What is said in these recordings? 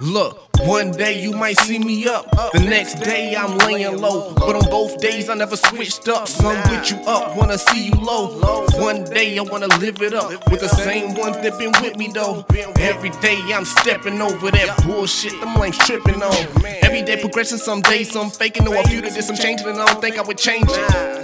Look, one day you might see me up, the next day I'm laying low. But on both days I never switched up. Some with you up, wanna see you low. One day I wanna live it up with the same ones that been with me though. Every day I'm stepping over that bullshit them lanes tripping on. Every day progression, some days I'm faking. Know a few that did some changing and I don't think I would change it.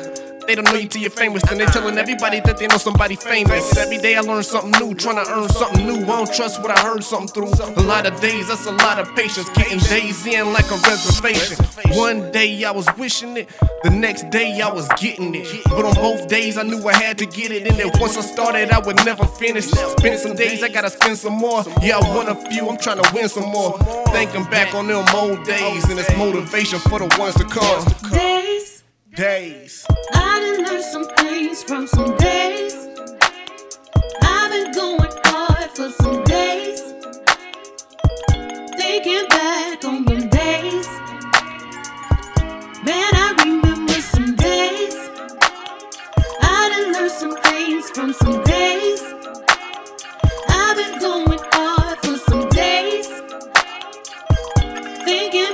They don't know you till you're famous. Then they telling everybody that they know somebody famous. Every day I learn something new, trying to earn something new. I don't trust what I heard something through. A lot of days, that's a lot of patience. Getting days in like a reservation. One day I was wishing it, the next day I was getting it. But on both days I knew I had to get it. And then once I started, I would never finish. Spend some days, I gotta spend some more. Yeah, I won a few, I'm trying to win some more. Thinking back on them old days, and it's motivation for the ones to come. Days. I done learned some things from some days. I've been going hard for some days. Thinking back on them days. Man, I remember some days. I done learned some things from some days. I've been going hard for some days. Thinking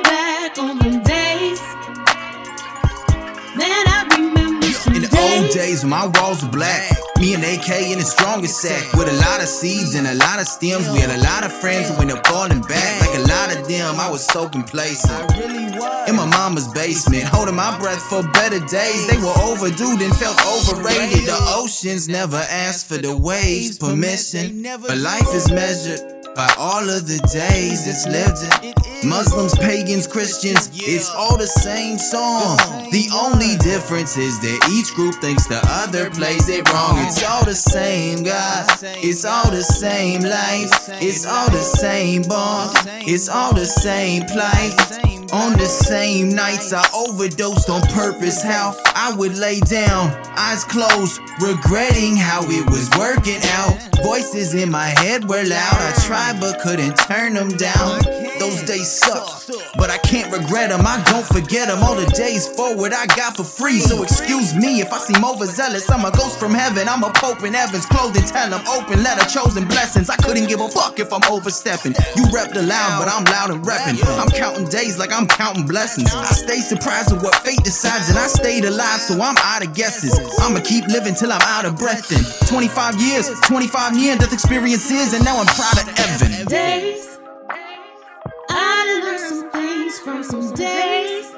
days my walls were black, me and AK in the strongest sack with a lot of seeds and a lot of stems. We had a lot of friends who ended up falling back. Like a lot of them, I was so complacent. In my mama's basement, holding my breath for better days. They were overdue, then felt overrated. The oceans never asked for the waves' permission. But life is measured by all of the days it's lived in. Muslims, pagans, Christians, it's all the same song. The only difference is that each group thinks the other plays it wrong. It's all the same God, it's all the same life, it's all the same bond, it's all the same plight. On the same nights I overdosed on purpose, how I would lay down, eyes closed, regretting how it was working out. Voices in my head were loud, I tried but couldn't turn them down. Those days suck, but I can't regret them, I don't forget them. All the days forward I got for free, so excuse me if I seem overzealous. I'm a ghost from heaven, I'm a pope in heavens, clothing. in tell 'em open letter, chosen blessings. I couldn't give a fuck if I'm overstepping. You rep the loud, but I'm loud and repping. I'm counting days like I'm counting blessings. I stay surprised at what fate decides, and I stayed alive, so I'm out of guesses. I'ma keep living till I'm out of breath. And 25 years, 25 near death experiences, and now I'm proud of Evan. days. From some days.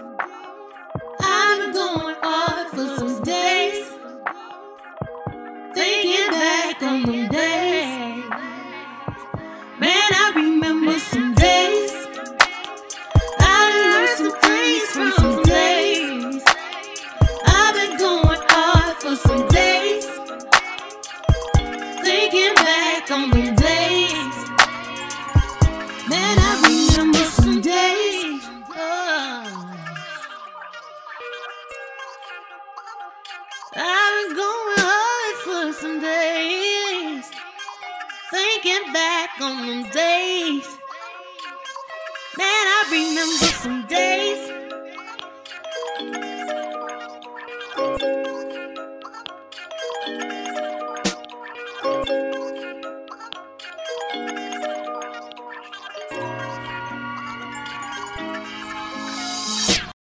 I've been going hard for some days. Thinking back on them days. Man, I remember some days.